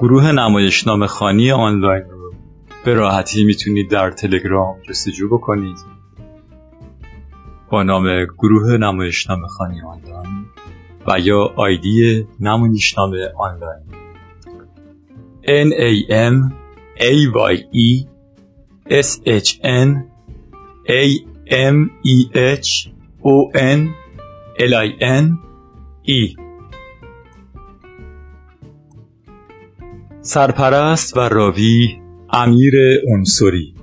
گروه نمایشنامه خانی آنلاین رو به راحتی می‌تونید در تلگرام جستجو بکنید. با نام گروه نمایشنامه خانی آنلاین و یا آیدی نمایشنامه آنلاین. N A M A Y E S H N A M E H O N L I N E. سرپرست و راوی امیر انصری.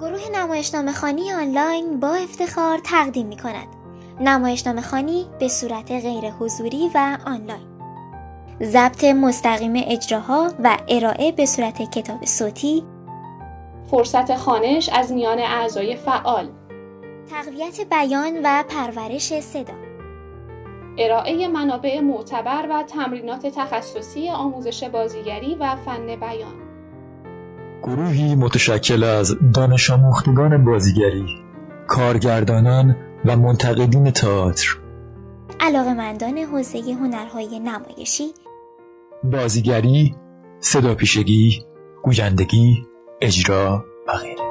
گروه نمایشنامه خانی آنلاین با افتخار تقدیم می کند. نمایشنامه خانی به صورت غیر حضوری و آنلاین. ضبط مستقیم اجراها و ارائه به صورت کتاب صوتی فرصت خانش از میان اعضای فعال. تقویت بیان و پرورش صدا. ارائه منابع معتبر و تمرینات تخصصی آموزش بازیگری و فن بیان. گروهی متشکل از دانش آموختگان بازیگری کارگردانان و منتقدین تئاتر. علاقمندان حوزه هنرهای نمایشی. بازیگری صدا پیشگی گویندگی اجرا و غیره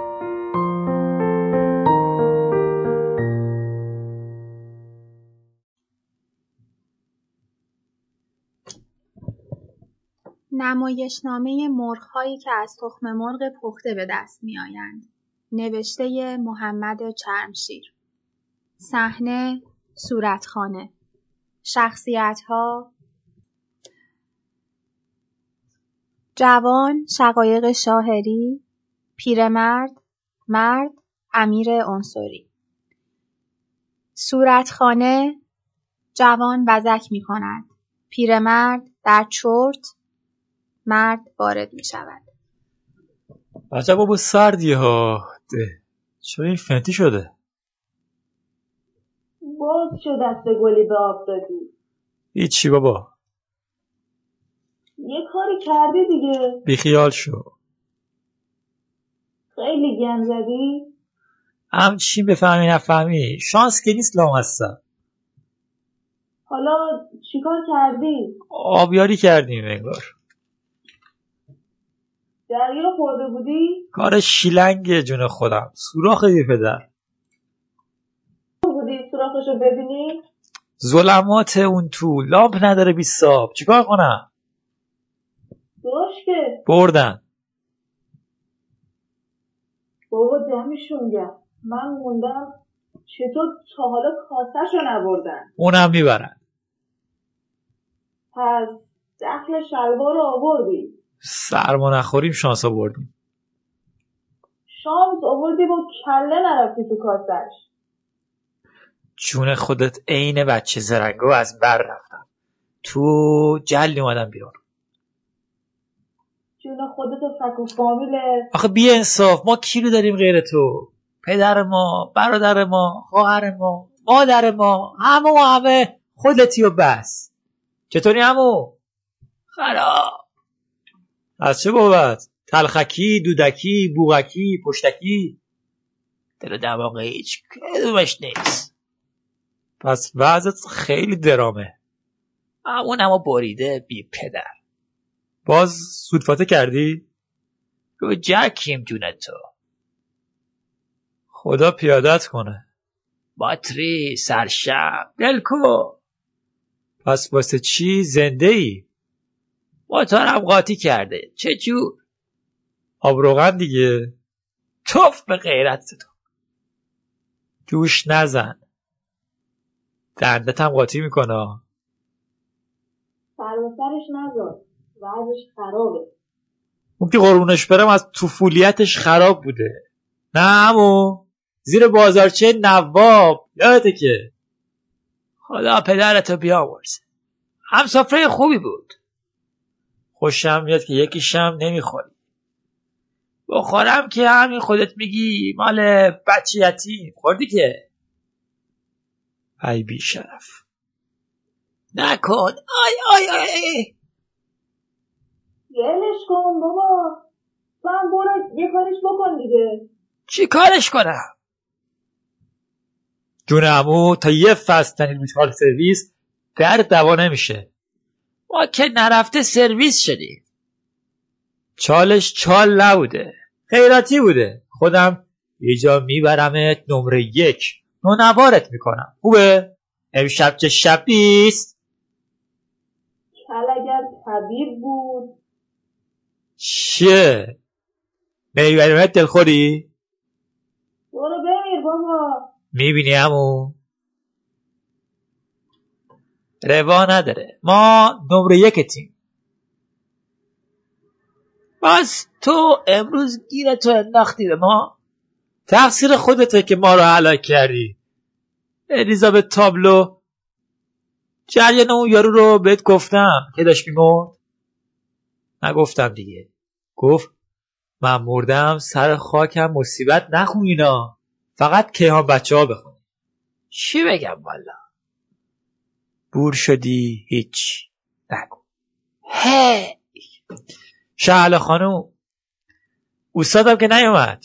نمایشنامه مرغ‌هایی که از تخم مرغ پخته به دست می‌آیند. نوشته محمد چرمشیر. صحنه صورتخانه. شخصیت‌ها جوان شقایق شاهری پیرمرد مرد امیر عنصری صورتخانه جوان وزک می کند پیرمرد در چرت مرد وارد می شود عجب بابا سردی ها ده. چرا این فنتی شده؟ باز شد دست گلی به آب دادی. هیچی بابا. یه کاری کردی دیگه. بیخیال شو. خیلی گم زدی؟ همچین بفهمی نفهمی. شانس که نیست لامصب. حالا چیکار کردی؟ آبیاری کردیم انگار. درگی رو خورده بودی؟ کار شیلنگ جون خودم. سوراخ بی پدر. بودی سوراخشو ببینی؟ ظلمات اون تو. لامپ نداره بی صاب چیکار کنم؟ داشت که. بردن. بابا دمشون گرم. من موندم چطور تا حالا کاسهشو نبردن. اونم می‌برن. پس دخل شلوار رو آوردی. سرما نخوریم شانس آوردیم شانس آوردی با کله نرفتی تو کاسش جون خودت عین بچه زرنگو از بر رفتم. تو جلی اومدم بیرون. جون خودت و فک و فامیله آخه بی انصاف ما کی رو داریم غیر تو؟ پدر ما برادر ما خواهر ما مادر ما همه و همه. خودتی و بس. چطوری همو خراب. از چه بابت؟ تلخکی دودکی بوغکی پشتکی؟ دل دماغ هیچ کدومش نیست. پس وضعت خیلی درامه. همون اما بریده بی پدر. باز سودفاته کردی؟ رو جکیم جون تو. خدا پیادت کنه. باتری سرشم دلکو پس واسه چی زنده ای؟ موتورم قاطی کرده. چه جور؟ آب روغن دیگه. توف به غیرت تو. جوش نزن. دندت هم قاطی می‌کنه. سر سرش نذار وضعش خرابه. اون که قربونش برم از طفولیتش خراب بوده. نه همون زیر بازارچه نواب یادته که؟ خدا پدرتو بیامرزه. هم سفره خوبی بود. خوشم میاد که یکیشم نمی‌خوری. بخورم که همین خودت میگی مال بچه یتیم. خوردی که؟ ای بی شرف نکن آی آی آی, آی. گلش کن بابا. تو هم برو یه کارش بکن دیگه. چی کارش کنم؟ جون امو تا یه فصل میتوال سرویس در دوا نمیشه. ما که نرفته سرویس شدیم. چالش چال نبوده. خیراتی بوده. خودم یه جا میبرمت نمره یک. نونوارت می‌کنم. خوبه؟ امشب چه شبیست کل اگر چیه میبریمت دلخوری برو بمیر بابا. می‌بینی همون روا نداره. ما نمره یکتیم. بس تو امروز گیر تو انداختی به ما. تقصیر خودته که ما رو علا کردی. الیزابت تابلو. جریان اون یارو رو بهت گفتم. که داشت میمرد نگفتم دیگه. گفت من مردم سر خاکم مصیبت نخونینا فقط کیهان بچه ها بخونی چی بگم والا؟ بور شدی؟ هیچ. نگو. هی. شهل خانوم استادم که نیومد.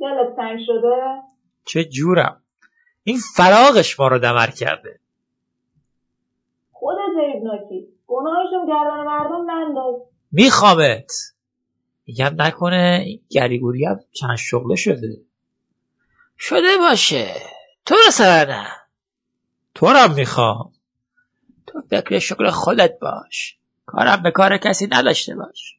دلت تنگ شده؟ چه جورم. این فراغش ما رو دمر کرده. خودت عیبناکی گناهشم گردن مردم ننداز. میخوامت میگم نکنه این گریگوری هم چند شغله شده. شده باشه. تو رو سر نه تو رو هم می‌خوام. تو فکر شغل خودت باش. کارم به کار کسی نداشته باش.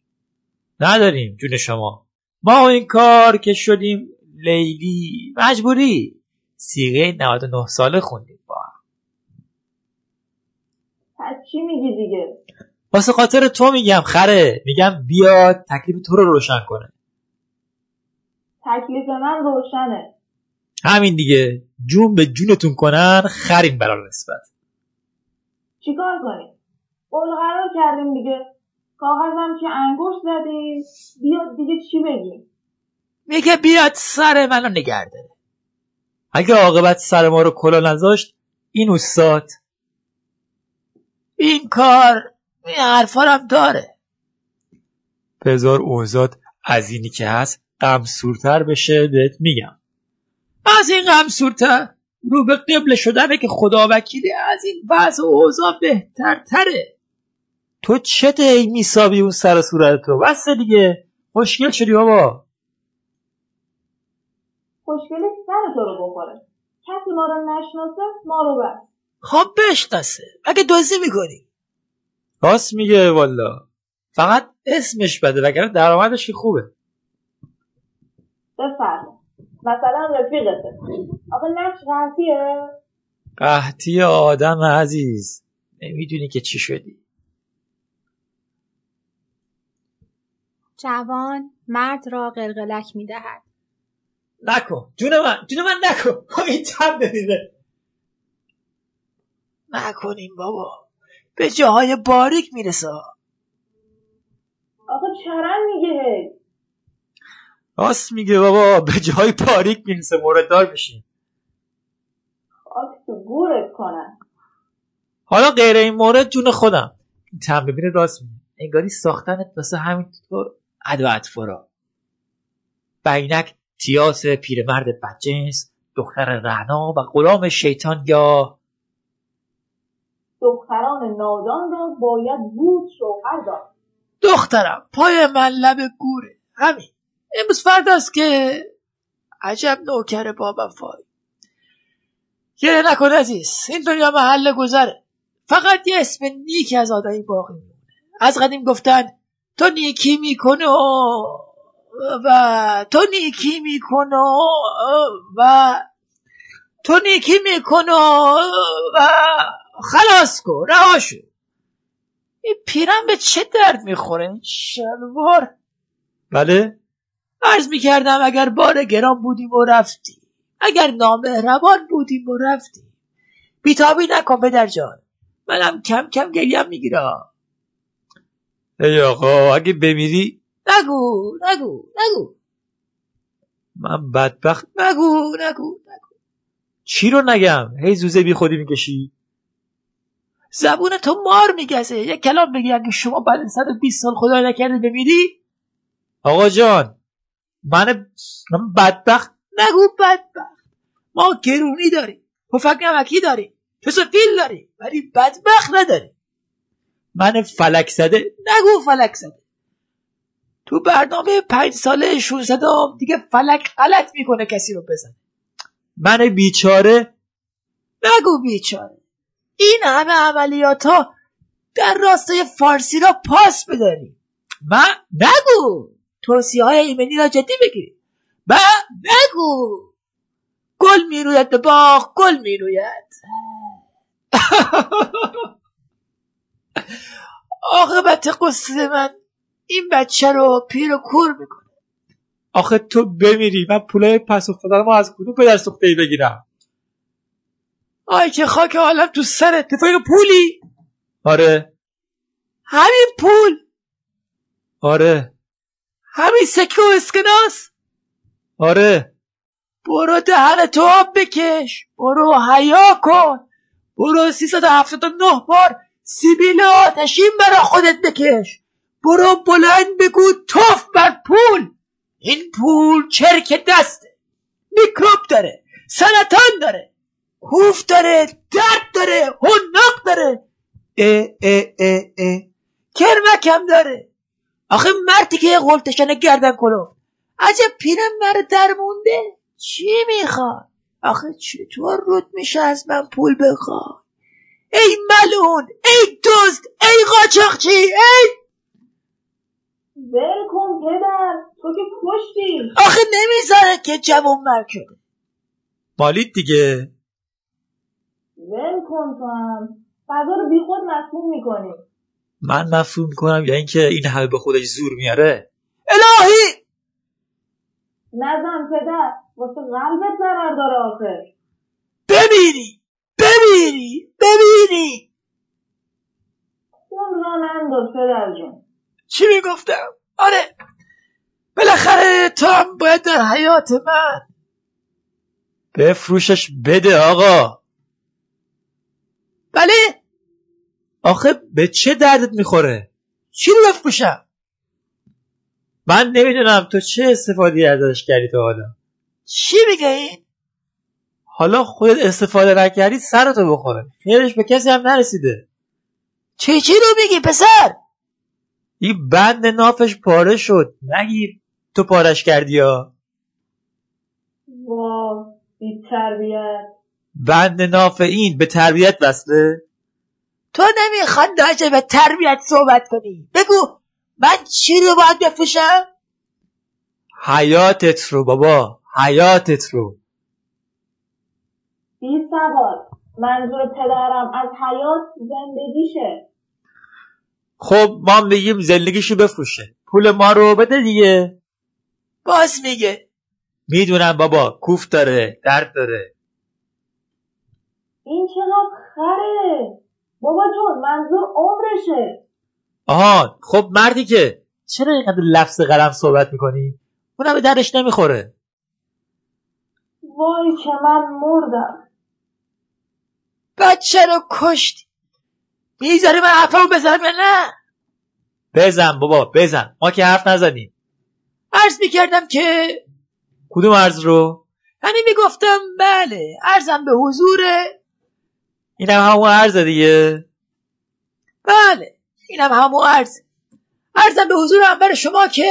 نداریم جون شما. ما این کار که شدیم لیلی مجبوری. سیغه 99 ساله خوندیم با هم. پس چی میگی دیگه؟ واسه خاطر تو میگم خره. میگم بیاد تکلیف تو رو روشن کنه. تکلیف من روشنه. همین دیگه. جون به جونتون کنن خرین برای نسبت. چیکار کنیم؟ قول قرار کردیم دیگه. کاغذم که انگوش زدیم. بیاد دیگه چی بگیم؟ میگه بیاد سر منو نگه داره. اگه عاقبت سر ما رو کلا نذاشت این استاد این کار این حرفا هم داره. بذار اوزاد از اینی که هست غمسورتر بشه بهت میگم. از این غمسورتر رو به قبل شدنه که خدا وکیلی از این وضع و اوضاع بهترتره. تو چته ای میسابی اون سر صورت تو؟ بس دیگه. مشکل شدی بابا. خوشگله سر تو رو بخوره. کسی ما رو نشناسه ما رو بس. خب بشناسه. اگه دزدی می‌کنی؟ راست میگه والا. فقط اسمش بده وگرنه درآمدش که خوبه. بفرما. مثلا رفیقته. آقا نقش قحطیه؟ قحطی آدم عزیز. نمی‌دونی که چی شدی. جوان مرد را قلقلک می دهد. نکن. جون من جون من نکن. این تب بمیره نکنیم بابا. به جاهای باریک می‌رسه. آقا چرن میگه؟ راست میگه بابا به جای باریک می‌رسه مورددار میشین خاک تو گورت کنن. حالا غیر این مورد جون خودم. این تم ببینه راست میگه. انگاری ساختنت واسه همینطور اد و اطفارا. بینک تیاس پیرمرد بدجنس دختر رعنا و غلام شیطان یا دختران نادان را باید بود شوهر داد. دخترم پای من لب گوره. همین. امروز فرد است که عجب نوکر با وفایی گره نکن عزیز این دنیا محل گذره. فقط یه اسم نیک از آدمی باقی میمونه. از قدیم گفتن تو نیکی می‌کنه و تو نیکی می‌کنه و تو نیکی می‌کنه و خلاص کن رها شو. این پیرم به چه درد می‌خوره؟ این شلوار. بله؟ عرض می‌کردم اگر بار گران بودیم و رفتی اگر نامهربان بودیم و رفتی بیتابی نکن پدر جان. منم کم کم گریم می‌گیرم. ای آقا اگه بمیری؟ نگو نگو نگو. من بدبخت نگو نگو نگو. چی رو نگم؟ هی زوزه بی خودی می‌کشی؟ زبون تو مار میگزه. یک کلام بگی اگه شما بعد از 120 سال خدا نکرده بمیری؟ آقا جان من من بدبخت نگو بدبخت. ما گرونی داریم. پفک نمکی داریم. فیل داریم. ولی بدبخت نداریم. من فلک زده. نگو فلک زده. تو برنامه پنج ساله 600 دیگه فلک غلط می‌کنه کسی رو بزنه. من بیچاره نگو بیچاره. این همه عملیات ها در راستای فارسی را پاس بداری. من نگو توصیه های ایمنی را جدی بگیری. و نگو گل می‌روید به باغ گل می‌روید. عاقبت قصه من این بچه رو پیر و کور می‌کنه. آخه تو بمیری من پولای پس افتاده ما از کدوم پدر سخته ای بگیرم؟ آی که خاک عالم تو سرت تو پولی؟ آره. همین پول. آره. همین سکه و اسکناس. آره. برو دهن تو آب بکش. برو حیا کن. برو نه بار سیبیل آتشین برا خودت بکش. برو بلند بگو توف بر پول. این پول چرک دسته میکروب داره. سرطان داره. کوف داره درد داره هنناق داره. اه اه اه اه. کرمکم داره. آخه مردی که غلطشن گردن کلو عجب پیرم مرد در مونده. چی می‌خواد؟ آخه چطور رود میشه از من پول بخواد؟ ای ملون ای دوست ای قاچاقچی ای! ول کن پدر تو که کشتی. آخه نمی‌ذاره که جوون مرگ شده. مالید دیگه. ول کن تو هم. فضا رو بی خود مسموم می‌کنی. من مفهوم می‌کنم یا اینکه این همه به خودش زور میاره؟ الهی! نزن پدر. واسه قلبت ضرر داره آخه. بمیری بمیری بمیری خون را ننداز پدر جون. چی می‌گفتم؟ آره! بالاخره تو هم باید در حیات من. بفروشش بده آقا. بله. آخه به چه دردت می‌خوره؟ چی رو بفروشم من نمی‌دونم تو چه استفاده ازش کردی تو حالا. چی میگه این حالا خودت استفاده نکردی سرتو بخوره. خیرش به کسی هم نرسیده. چی چی رو میگی پسر؟ این بند نافش پاره شد. نگیر تو پارش کردی یا؟ وا بی تربیت. بند ناف این به تربیت وصله تو نمی‌خواد راجع به تربیت صحبت کنی. بگو من چی رو باید بفروشم؟ حیاتت رو بابا حیاتت رو. بی سواد منظور پدرم از حیات زندگیشه. خب ما میگیم زندگیشو بفروشه. پول ما رو بده دیگه. باز میگه. می‌دونم بابا کوف داره درد داره. این چقدر خره. بابا جون منظور عمرشه. آها خب مردی که چرا اینقدر لفظ قلم صحبت می‌کنی؟ اونم به درش نمی‌خوره. وای که من مردم. بچه رو کشتی می‌ذاری من حرفمو بزنم یا نه؟ بزن بابا بزن. ما که حرف نزنیم. عرض می‌کردم که کدوم عرض رو؟ یعنی می‌گفتم بله عرضم به حضوره اینم همون عرض دیگه. بله اینم همون عرض عرضم به حضور انبر شما که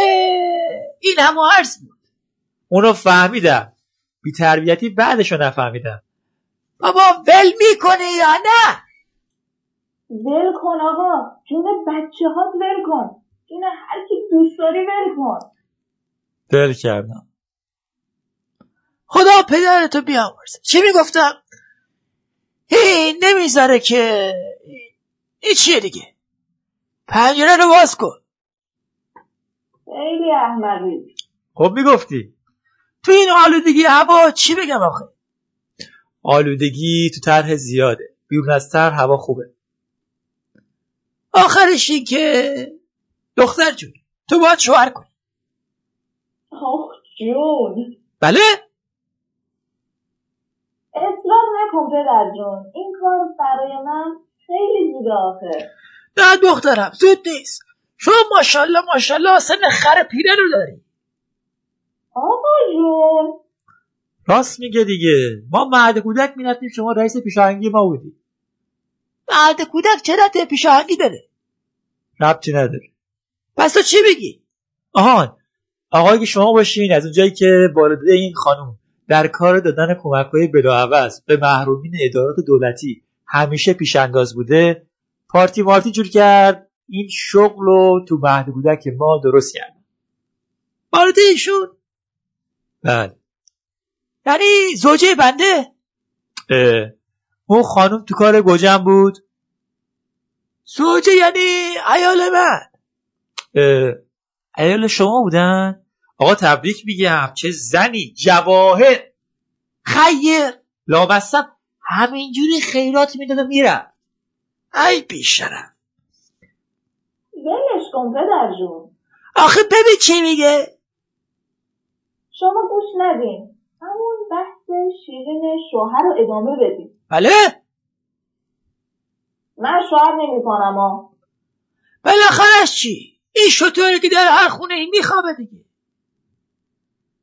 این همون عرض بود. اونو فهمیدم. بی تربیتی بعدشو نفهمیدم. بابا ول می‌کنه یا نه؟ ول کن آقا. جون بچه ها ول کن. جون هر کی دوست داری ول کن. ول کردم. خدا پدرتو بیامرزه. چی می‌گفتم؟ این نمی‌ذاره که این چیه دیگه؟ پنجره رو باز کن. خیلی احمقی. خب می‌گفتی. تو این آلودگی هوا چی بگم آخه؟ آلودگی تو طرح زیاده. بیرون از طرح هوا خوبه. آخرش این که دختر جون تو باید شوهر کنی. آخ جون. بله؟ اصرار نکن پدر جون. این کار برای من خیلی زود آخه. نه دخترم زود نیست. شما ماشاءالله ماشاءالله سن خر پیره رو داری. آقا جون. راست میگه دیگه. ما مهد کودک می‌رفتیم شما رئیس پیشاهنگی ما بودی. مهد کودک چه ربطی به پیشاهنگی داره؟ ربطی نداره. پس تو چی میگی؟ آهان آقایی که شما باشین از اونجایی که والده این خانم در کار دادن کمک های بلاعوض به محرومین ادارات دولتی همیشه پیشانداز بوده پارتی مارتی جور کرد این شغل رو تو مهد کودک ما درست کرد. والده ایشون بله. یعنی زوجه بنده؟ اه، اون خانم تو کار گوجم بود. زوجه یعنی ایال من. ایال شما بودن؟ آقا تبریک میگم چه زنی جواهر. خیر. لامصب همینجوری خیرات می‌داد و میرم ای بیشرم ولش کن پدر جون. آخه ببین چی میگه. شما گوش ندین. همون بحث شیرین شوهر رو ادامه بدین. بله. من شوهر نمی کنم ها. بالاخره چی؟ این شطوری که در هر خونه ای میخوابه دیگه.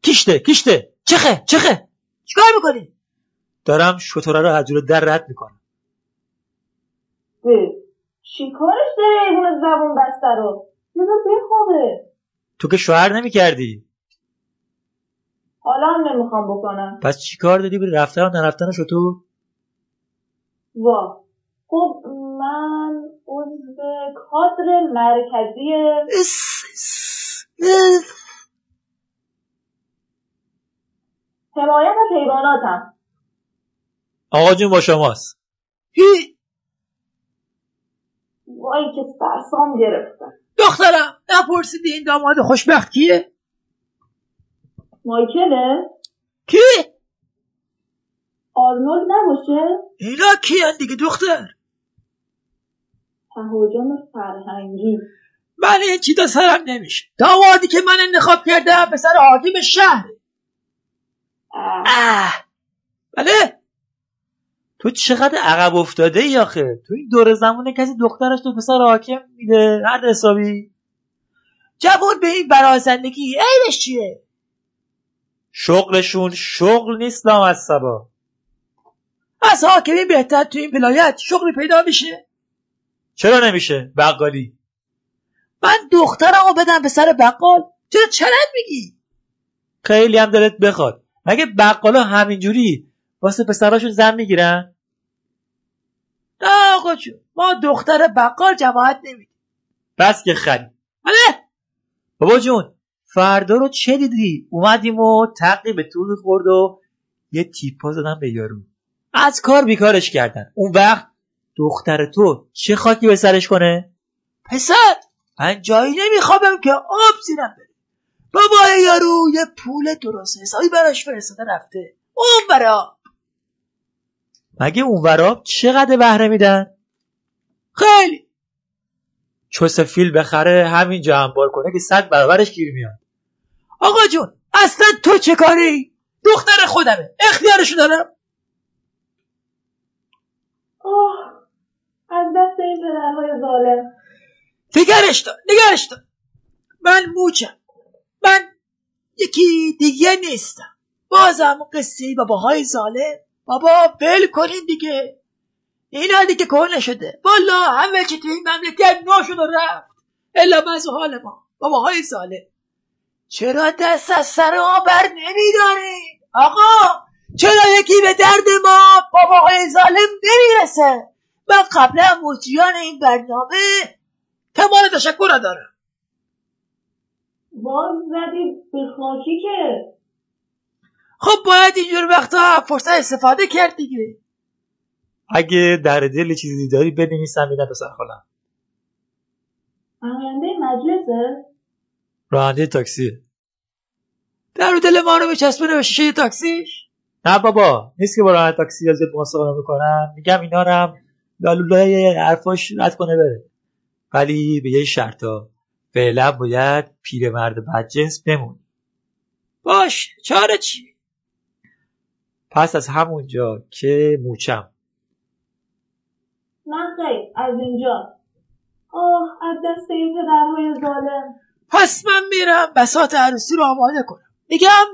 کشته کشته چخه چخه؟ چیکار می‌کنی؟ دارم شطوره رو از جلو در رد می‌کنم. چی کارش داره ایگون زبون بسته رو. بذار بخوابه. تو که شوهر نمی‌کردی؟ حالا هم نمی‌خوام بکنم. پس چیکار دادی به رفتن و نرفتن شطور وا. خب من عضو کادر مرکزی حمایت از حیواناتم. آقا جون با شماست. هی! وای که سرسام گرفتم. دخترم نپرسیدی این داماد خوشبخت کیه؟ مایکله؟ کی؟ آرنولد نباشه؟ اینا کیان دیگه دختر؟ تهاجم فرهنگی. من این چیزا سرم نمیشه. دامادی که من انتخاب کردم پسر حاکم شهر اه بله. تو چقدر عقب افتاده ای آخه؟ تو این دور زمونه کسی دخترش تو پسر حاکم میده؟ هر حسابی. جوان به این برازندگی عیبش چیه؟ شغلشون شغل نیست لام از حاکمی بهتر تو این ولایت شغلی پیدا میشه. چرا نمیشه؟ بقالی. من دخترمو بدم به سر بقال. چرا چرت میگی؟ خیلی هم دلت بخواد. مگه بقالا همینجوری واسه پسراشون زن می‌گیرن؟ آقا ما دختر بقال جماعت نمیدیم. بس که خری. بله. بابا جون فردا رو چه دیدی؟ اومدیم و تقی به طول خورد و یه تیپا زدن به یارو. از کار بیکارش کردن. اون وقت دختر تو چه خاکی به سرش کنه؟ پسر. من جایی نمیخوابم که آب زیرم بره. بابا یارو یه پول درست حسابی براش فرستاده رفته. اون برا مگه اون ورا چقدر بهره میدن؟ خیلی. چوس فیل بخره همینجا انبار کنه که صد برابرش گیر میاد. آقا جون اصلا تو چه کاری؟ دختر خودمه. اختیارشو دارم. آه از دست این پدرهای ظالم. نگرش دار نگرش دار من موچم. من یکی دیگه نیستم. بازم قصه باباهای ظالم. بابا ول کنین دیگه. اینا دیگه کهنه شده. والا همه چی تو این مملکت نو شد و رفت. الا بعض حال ما. باباهای ظالم. چرا دست از سر ما بر نمیدارین؟ آقا چرا یکی به درد ما باباهای ظالم نمی‌رسه؟ من قبلا مجریان این برنامه کمال تشکر دارم. باز زدی به خاکی که. خب باید اینجور وقتا فرصت استفاده کرد دیگه. اگه در دل چیزی داری بنویسم میدم به سرخالم آینده مجلسه؟ راننده تاکسی. در دل ما رو بچسبونه به شیشه تاکسیش. نه بابا نیست که با راننده تاکسی از مصاحبه می‌کنم. میگم اینا رو هم لالولای حرفاش رد کنه بره. ولی به یه شرطا. فعلا باید پیرمرد بدجنس بمونی. باش چاره چی؟ پس از همونجا که موچم. نه خیر از اینجا. آه از دست این پدرهای ظالم. پس من میرم بسات عروسی رو آماده کنم. میگم؟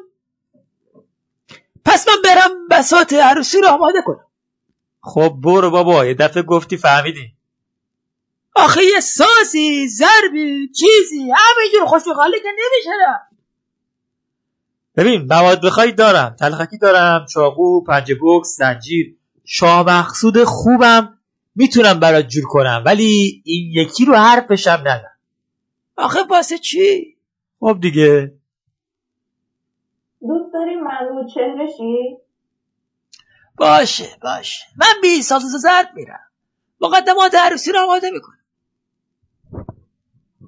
پس من برم بسات عروسی رو آماده کنم. خب برو بابا یه دفعه گفتی فهمیدی. آخه یه سازی ضربی چیزی. همینجور خوشبخالی که نمیشه ببین مواد بخوای دارم. تلخکی دارم چاقو پنج بوکس زنجیر. شاه مقصود خوبم. می‌تونم برات جور کنم ولی این یکی رو حرفشم ندم آخه واسه چی؟ خب دیگه. دوست داری معلوم چهرشی باشه باشه. من بی ساز زرد میرم. مقدمات عروسی رو آماده می‌کنم.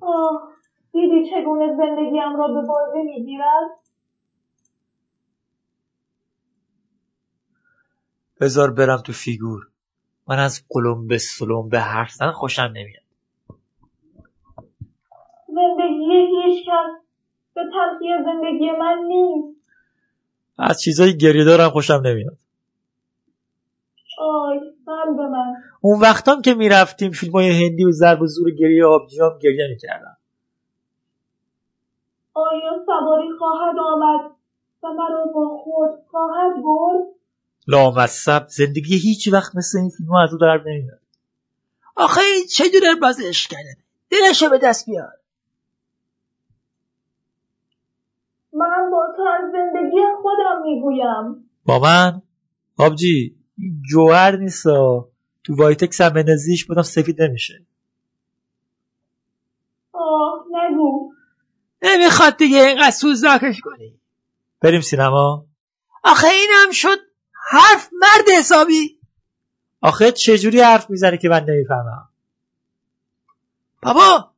آه دیدی چگونه زندگیم را به بازی می‌گیرد؟ بذار برم تو فیگور. من از قلم به سلم به حرف زدن خوشم نمیاد. زندگی هیچ کس به تلخی زندگی من نیست. از چیزای گریه دارم خوشم نمیاد. آی. قلب من. اون وقتام که می‌رفتیم فیلم های هندی و ضرب و زور گریه آبجیام گریه می‌کردم. آیا سواری خواهد آمد و مرا با خود خواهد برد؟ لامصب زندگی هیچ وقت مثل این فیلم از او در نمیاد. آخه این چه جوره باز کردن دلشو به دست بیار. من با تو از زندگی خودم می‌گویم. با من؟ آبجی. جوهر نیستا تو وایتکس هم بندازیش بودم سفید نمیشه. آه نگو. نمی‌خواد دیگه اینقدر سوزناکش کنی. بریم سینما. آخه این هم شد حرف مرد حسابی. آخه چجوری حرف می‌زنه که من نمی‌فهمم؟ بابا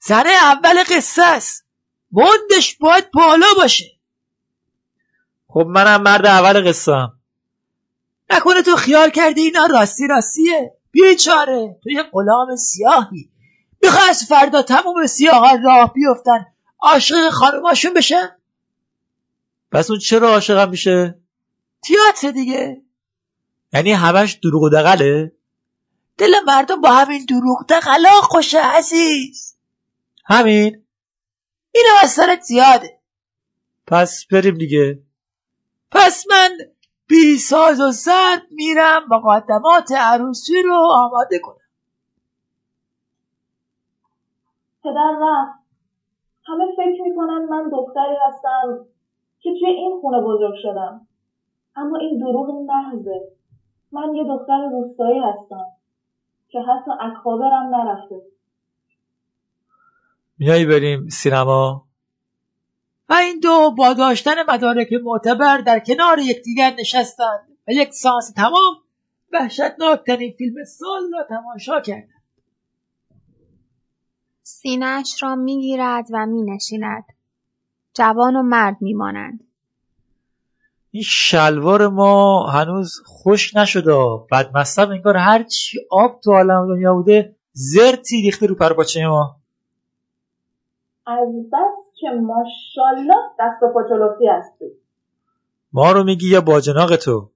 زنه اول قصه است. مندش باید بالا باشه. خب منم مرد اول قصه هم. نکنه تو خیال کردی اینا راستی راستیه؟ بیچاره تو یه غلام سیاهی. می‌خوای از فردا تموم سیاه راه بیفتن عاشق خانماشون بشن؟ پس اون چرا عاشقم میشه؟ تیاتر دیگه. یعنی همش دروغ و دقله دل مردم با همین دروغ دقلا خوشه عزیز. همین؟ اینم از سرت زیاده. پس بریم دیگه. پس من بی ساز و سر میرم مقدمات عروسی رو آماده کنم. پدر رفت. همه فکر می‌کنن من دختری هستم که توی این خونه بزرگ شدم. اما این دروغ محضه من یه دختر روستایی هستم که حتی اکابرم نرفته. میایی بریم سینما؟ و این دو با داشتن مدارک معتبر در کنار یکدیگر نشستند و یک سانس تمام وحشتناکترین فیلم سال را تماشا کردند. سینهاش را می‌گیرد و مینشیند. جوان و مرد میمانند. این شلوار ما هنوز خوش نشده. بعد مصب انگار هرچی آب تو عالم دنیا بوده زرتی ریخته رو پرپاچه ما. از بس که ماشالله دست و پاچلفتی هستی. ما رو میگی یا باجناق تو؟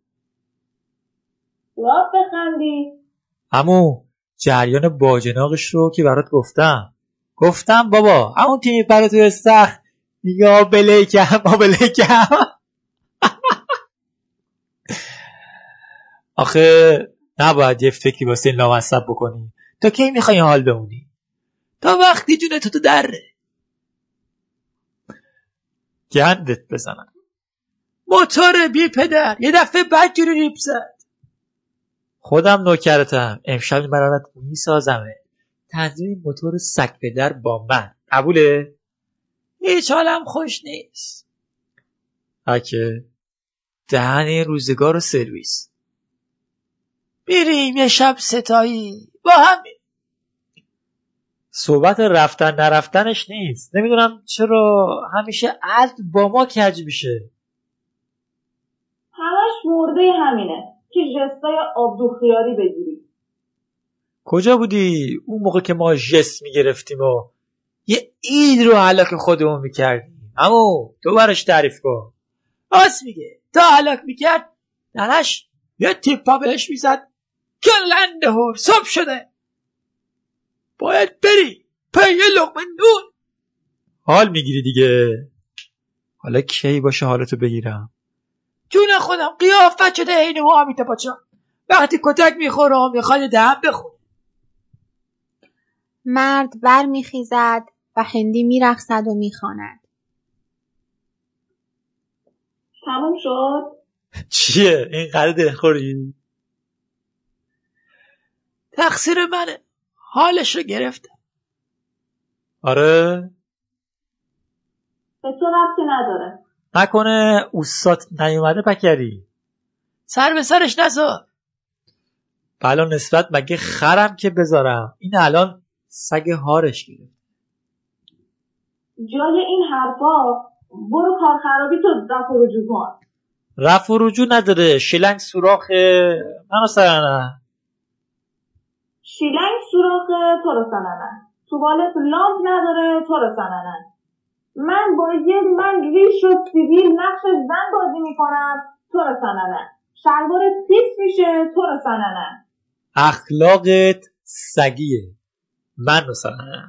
یا بخندی. همون جریان باجناقش رو که برات گفتم. گفتم بابا همون تیمی پر تو استخ یا بلیکم ما بلیکم. آخه نباید یه فکری واسه این لامصب بکنی. تا کی می‌خوای حال بمونی؟ تا وقتی جون تو تو دره. گندت بزنم. موتور بی پدر یه دفعه بدجوری ریپ زد. خودم نوکرتم امشب این برات میسازمه تنظیم موتور سگ پدر با من. قبوله؟ هیچ حالم خوش نیست. اکه دهن روزگار و سرویس. میریم یه شب ستایی. با همین. صحبت رفتن نرفتنش نیست. نمی‌دونم چرا همیشه عد با ما کج میشه. همش مرده همینه. که جستای آبدو خیاری بگیری. کجا بودی؟ اون موقع که ما جست می‌گرفتیم و یه اید رو حلاک خودمون می‌کردیم. اما تو براش تعریف کن. راست میگه. تا حلاک می‌کرد ننش یه تیپا بهش می‌زد. که لنده هور صبح شده. باید بری. پی لقمه نون. حال می‌گیری دیگه. حالا کی باشه حالتو بگیرم؟ جون خودم قیافت شده عین حامیت پاچا وقتی کتک می‌خورم می‌خواد دهم بخور مرد بر میخیزد و هندی میرقصد و می‌خواند. تموم شد؟ چیه؟ این قرار دلخوری؟ تقصیر منه. حالش رو گرفتم آره. به تو ربطی نداره. نکنه اوسات نیومده پکری سر به سرش نزار بلا نسبت مگه خرم که بذارم؟ این الان سگ هارش گرفت. جای این حرفا برو کار خرابی تو رفع و رجوع کن. رفع و رجوع نداره. شلنگ سوراخ منو سرنه شیلنگ سوراخ تو رو سننن توالت لامپ نداره تو رو سننن من با یه من ریش و سیبیل نقش زن بازی می‌کنم تو رو سننن شلوارت خیس میشه تو رو سننن اخلاقت سگیه. من رو سرنه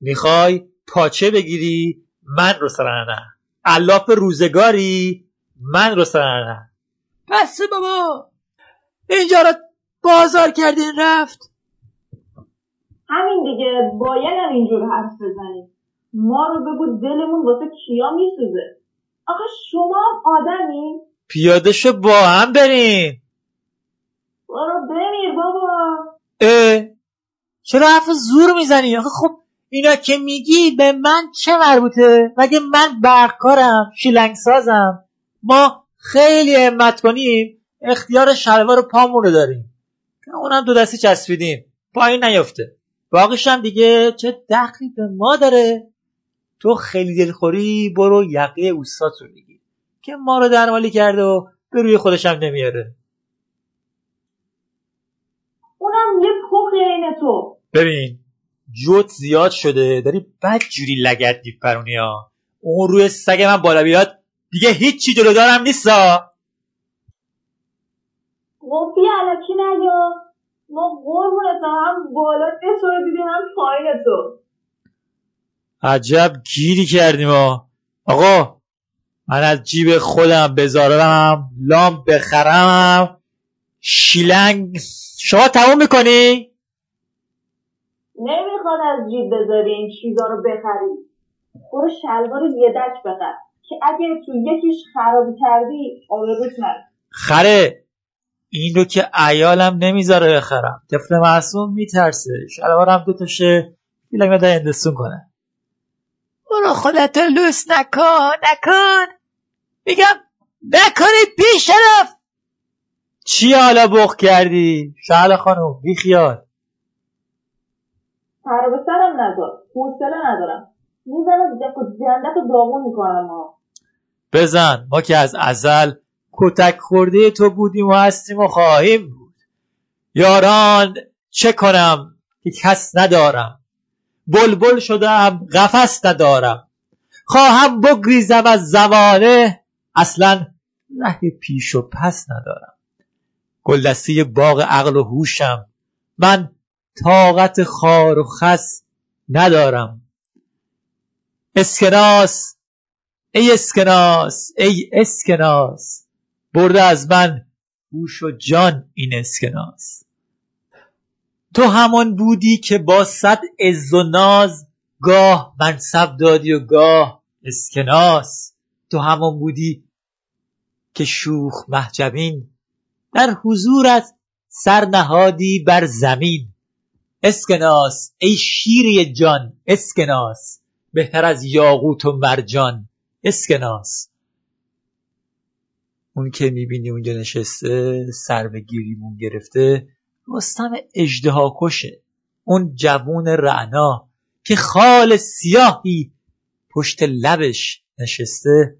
می‌خوای پاچه بگیری من رو سرنه علاپ روزگاری من رو سرنه بس بابا! اینجا رو بازار کردین رفت. همین دیگه باید هم اینجور حرف بزنیم. ما رو بگو دلمون واسه کیا میسوزه؟ آخه شما هم آدمین پیاده شو با هم بریم. برو بمیر بابا. اه چرا حرف زور می‌زنی؟ آخه خب اینا که میگی به من چه مربوطه؟ مگه من برقکارم شیلنگ سازم ما خیلی همت کنیم اختیار شلوار پامون رو داریم. که اونم دو دستی چسبیدیم. پایین نیفته. باقیش هم دیگه چه دخلی به ما داره. تو خیلی دلخوری برو یقه اوستات رو میگی که ما رو درمالی کرده و به روی خودش هم نمیاره. اونم یه پخ عین تو. ببین جوت زیاد شده. داری بد جوری لگت میپرونی ها. اون روی سگ من بالا بیاد دیگه هیچی جلو دارم نیستا قفی علکی نیا. ما قربونت هم بالا تو رو دیدیم هم پایین تو. عجب گیری کردیم ها. آقا من از جیب خودم بذارم لام بخرم شیلنگ. شما تموم می‌کنی؟ نمی‌خواد از جیب بذاری این چیزا رو بخری. برو شلوار یه دک بخر که اگه تو یکیش خرابی کردی آبروت نره. خره. این رو که ایالم نمی‌ذاره بخرم. طفل معصوم میترسه. شلوارم دو تاشه بیلنگ در اندستون کنه. برو خودت لوس نکن نکن. میگم نکنی بی شرف. چی حالا بخ کردی؟ شهل خانم بی خیال. سر به سرم نذار حوصله ندارم. می‌زنم دک و جندک و داغون می‌کنم. ها بزن. ما که از ازل کتک خورده تو بودیم و هستیم و خواهیم بود. یاران چه کنم که کس ندارم؟ بلبل شدم قفس ندارم. خواهم بگریزم از زمانه اصلا ره پیش و پس ندارم. گلدسته باغ عقل و هوشم من طاقت خار و خس ندارم. اسکناس ای اسکناس ای اسکناس. برده از من. هوش و جان این اسکناس. تو همان بودی که با صد عز و ناز گاه منصب دادی و گاه اسکناس. تو همان بودی که شوخ محجبین. در حضورت سر نهادی بر زمین. اسکناس ای شیری جان اسکناس. بهتر از یاقوت و مرجان اسکناس. اون که می‌بینی اونجا نشسته سر به گیریمون گرفته رستم اژدها کشه اون جوون رعنا که خال سیاهی پشت لبش نشسته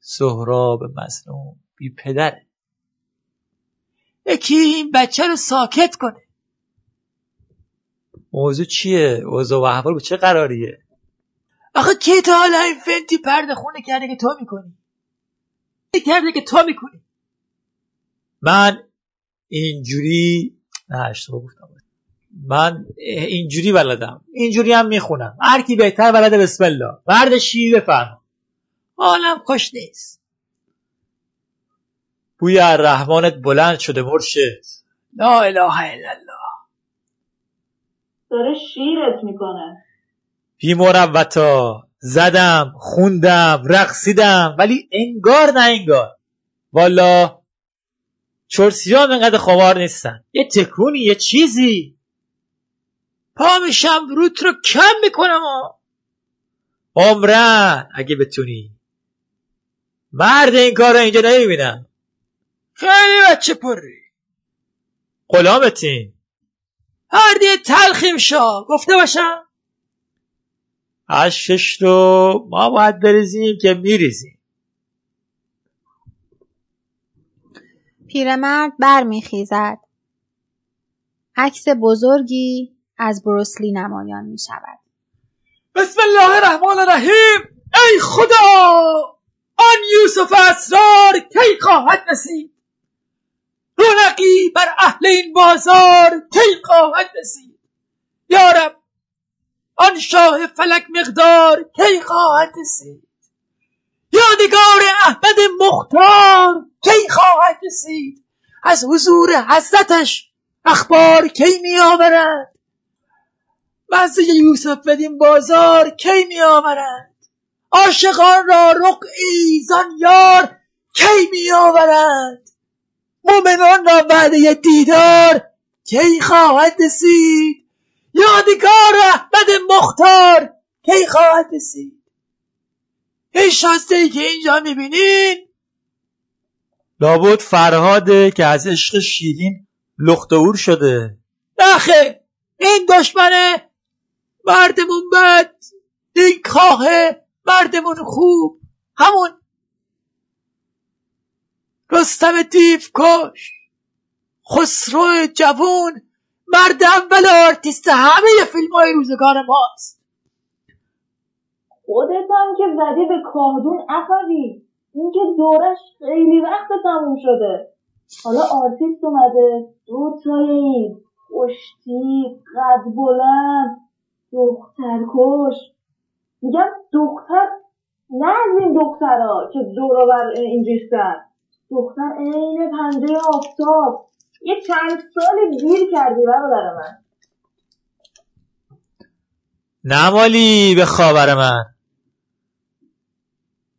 سهراب مظلوم بی پدره یکی این بچه رو ساکت کنه موضوع چیه؟ اوضاع و احوال به چه قراریه؟ آخه کی تا حالا این فنتی پرده خونه کرده که تو می‌کنی؟ کرده که تو می‌کنی؟ من اینجوری نه اشتباه گفتم. من اینجوری بلدم. اینجوری هم می‌خونم. هر کی بهتر بلده بسم الله. مرد شیری بفرما حالم خوش نیست. بوی الرحمنت بلند شده مرشد. لا اله الا الله. داره شیرت می‌کنه. بی مروتا زدم خوندم رقصیدم ولی انگار نه انگار. والا چرسی هم انقدر خوار نیستن. یه تکونی یه چیزی. پا میشم روت رو کم می‌کنم ها عمرن اگه بتونی. مرد این کار رو اینجا نمی‌بینم. خیلی بچه پری. غلامتین. هر دیگه تلخیم شا. گفته باشم؟ اشکش رو ما باید بریزیم که میریزیم. پیرمرد برمیخیزد. عکس بزرگی از بروسلی نمایان می شود. بسم الله الرحمن الرحیم. ای خدا! آن یوسف اسرار کی خواهد رسید؟ رونقی بر اهل این بازار کی خواهد رسید؟ یارب آن شاه فلک مقدار کی خواهد رسید؟ یادگار احمد مختار کی خواهد رسید؟ از حضور حضرتش اخبار کی می آورند مزه یوسف بدین بازار کی می آورند عاشقان را رقعی زان یار کی می آورند مؤمنان را وعده دیدار کی خواهد رسید؟ یادگار احمد مختار. کی خواهد رسید؟ این شاسته ای که اینجا می‌بینین. لابد فرهاده که از عشق شیرین لخت اور شده. نخه این دشمنه مردمون بد. این کاهه مردمون خوب. همون رستم دیو کش خسرو جوون. مرد اول آرتیست همه فیلم های روزگار ماست. خودت هم که زدی به کاهدون اخوی این که دورش خیلی وقت تموم شده. حالا آرتیست اومده دو تای این خوش‌تیپ قد بلند دختر کش. میگم دختر نه از این دخترها که دور بر این ریختن. دختر عین پنجه آفتاب. یه چند سال گیر کردی برادر من. نمالی به خاور من.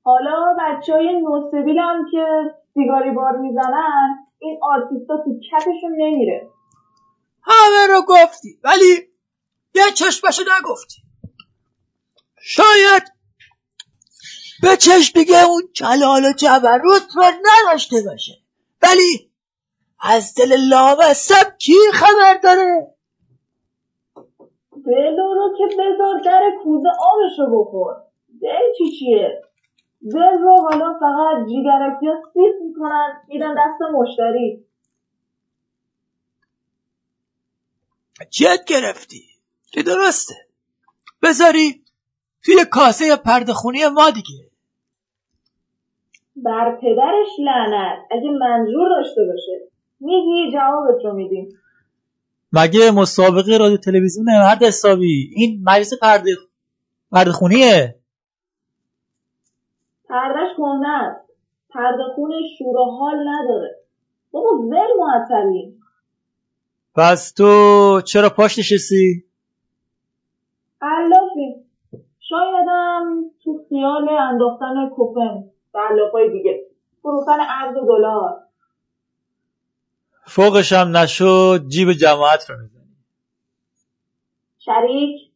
حالا بچه های نوسبیل هم که سیگاری بار می‌زنن این آرتیستا تو کتشون نمیره. همه رو گفتی ولی یه چشمشو نگفتی. شاید به چشم دیگه اون جلال و جبروت رو نداشته باشه. ولی از دل لامصب کی خبر داره؟ دل رو که بذار در کوزه آبشو بخور دل چی چیه؟ دل رو حالا فقط جیگرکی ها سیف می‌کنن میدن دست مشتری. جد گرفتی. که درسته. بذاری توی کاسه پردخونی ما دیگه. بر پدرش لعنت. اگه منظور داشته باشه. میگی جوابت رو میدیم. مگه مسابقه رادیو تلویزیون مرد حسابی؟ این مجلس پرده پردخونیه. پردش کنه است. پرده خونه شور و حال نداره. بابا ول معطلی پس تو چرا پاش نشستی؟ علافی شایدم تو خیال انداختن کوپن و علافای دیگه. فروختن ارز و دلار. فوقش هم نشد جیب جماعت رو می‌زنی. شریک؟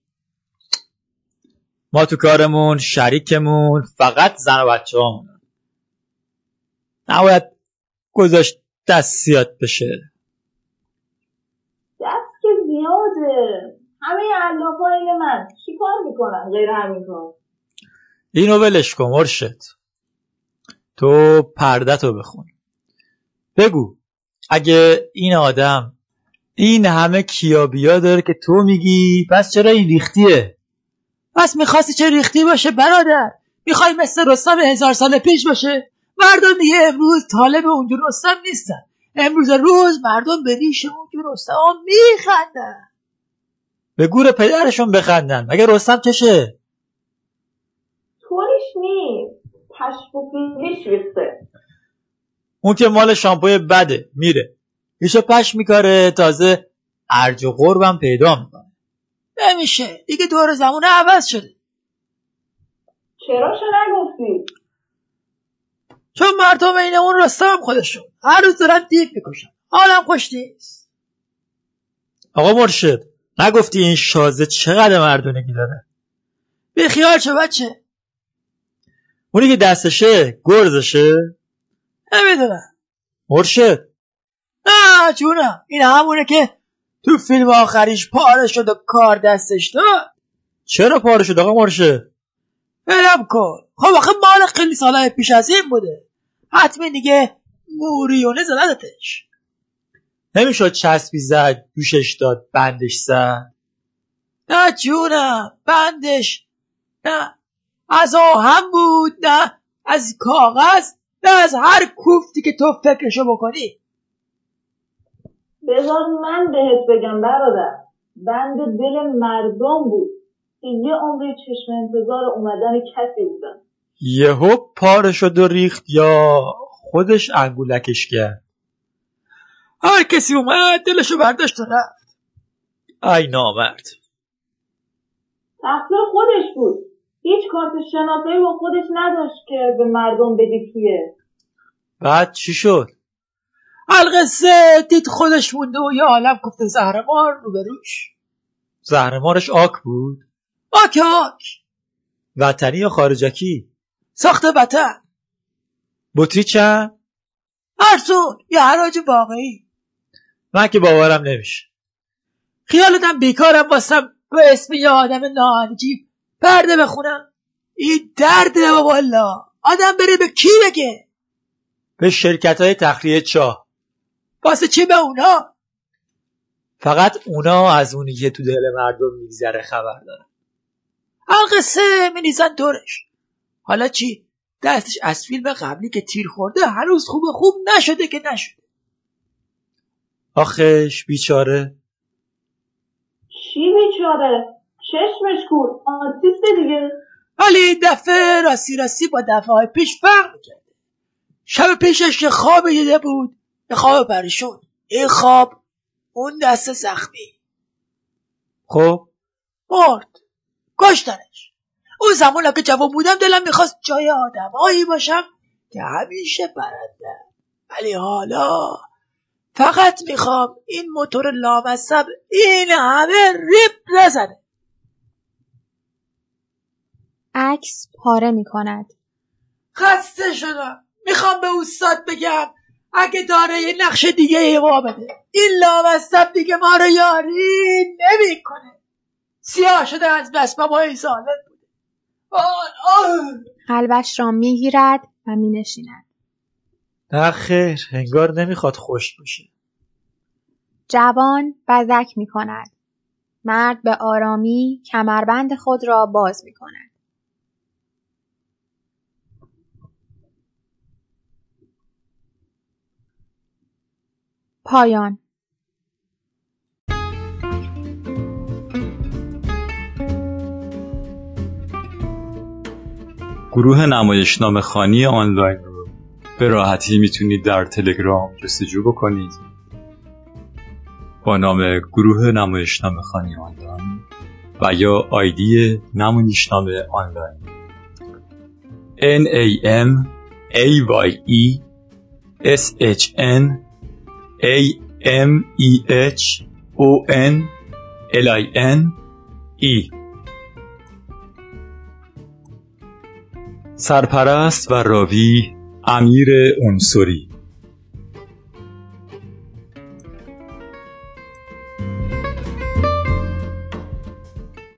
ما تو کارمون شریکمون فقط زن و بچه همونن نباید گذاشت دست زیاد بشه. دست که زیاده. همه علافا این من. چی کار می‌کنن غیر همین کار؟ اینو ولش کن مرشد. تو پردتو بخون. بگو. اگه این آدم این همه کیابیا داره که تو میگی پس چرا این ریختیه؟ پس می‌خواستی چه ریختی باشه برادر؟ می‌خوای مثل رستم هزار سال پیش باشه؟ مردم دیگه امروز طالب اونجور رستم نیستن. امروز روز مردم به ریش اونجور رستم میخندن. به گور پدرشون بخندن. مگه رستم چشه؟ طوریش نیست. فیلیش ریخته. اون که مال شامپوی بده میره. ریشو پش میکاره تازه ارج و قربم پیدا می‌کنه. نمیشه. دیگه دور زمان عوض شده. چرا شو نگفتی؟ چون مردم این اون رستم خودشون. هر روز دارن دیپ می‌کشن. حالم خوش نیست. آقا مرشد نگفتی این شازه چقدر مردونگی داره؟ بی خیال شو بچه. اونی که دستشه گرزشه؟ نمی‌دونم. مرشد. نه جونم. این همونه که تو فیلم آخریش پاره شد و کار دستش داد چرا پاره شد آقا مرشد؟ برم کن. خب آخه مال خیلی سالهای پیش از این بوده. حتما دیگه موریونه زدتش. نمی‌شد چسبی زد دوشش داد بندش زد؟ نه جونم بندش. نه. از آهم بود نه. از کاغذ. از هر کوفتی که تو فکرشو بکنی. بذار من بهت بگم برادر بند دل مردم بود. که یه عمری چشم انتظار اومدن کسی بودن یهو پاره شد و ریخت یا خودش انگولکش کرد. هر کسی اومد دلشو برداشت و رفت. ای نامرد. تقصیر خودش بود. هیچ کارت شناسایی با خودش نداشت که به مردم بگه کیه. بعد چی شد؟ القصه دید خودش مونده و یه عالم گفته زهرمار روبروش. زهرمارش آک بود؟ آک آک. وطنی یا خارجکی؟ ساخته وطن. بطری چند؟ ارزون یا حراج واقعی. من که باورم نمیشه. خیالتم بیکارم باستم به اسم یه آدم ناهنجی پرده بخونم. این درده والا. آدم بره به کی بگه؟ به شرکت های تخلیه چاه واسه چی به اونا؟ فقط اونا از اونی که تو دل مردم میگذره خبر دارن. قصه مینیزن دورش. حالا چی؟ دستش از فیلم قبلی که تیر خورده هنوز خوب خوب نشده که نشده. آخش بیچاره. چی بیچاره؟ چشمش کور. آتیست دیگه. ولی دفعه راستی راستی با دفعه های پیش فرق می‌کرده شب پیشش که خواب دیده بود یه خواب پریشون. این خواب اون دست زخمی خب؟ مرد. کشتنش اون زمان که جوان بودم دلم می‌خواست جای آدمایی باشم که همیشه برنده ولی حالا فقط می‌خوام این موتور لامصب این همه ریپ نزنه عکس پاره می کند. خسته شدم. می‌خوام به استاد بگم اگه داره یه نقش دیگه ایوا بده این لامصب دیگه ما رو یاری نمی‌کنه سیاه شده از بس بابای سالت بوده. قلبش را می گیرد و می نشیند. نه خیر انگار نمی‌خواد خوش باشه جوان بزک می کند. مرد به آرامی کمربند خود را باز می کند. پایان. گروه نمایشنامه خانی آنلاین رو به راحتی می‌تونید در تلگرام جستجو بکنید. با نام گروه نمایشنامه خانی آنلاین و یا آیدی نمایشنامه آنلاین. N A M A Y E S H N A M E H O N L I N E. سرپرست و راوی امیر انصری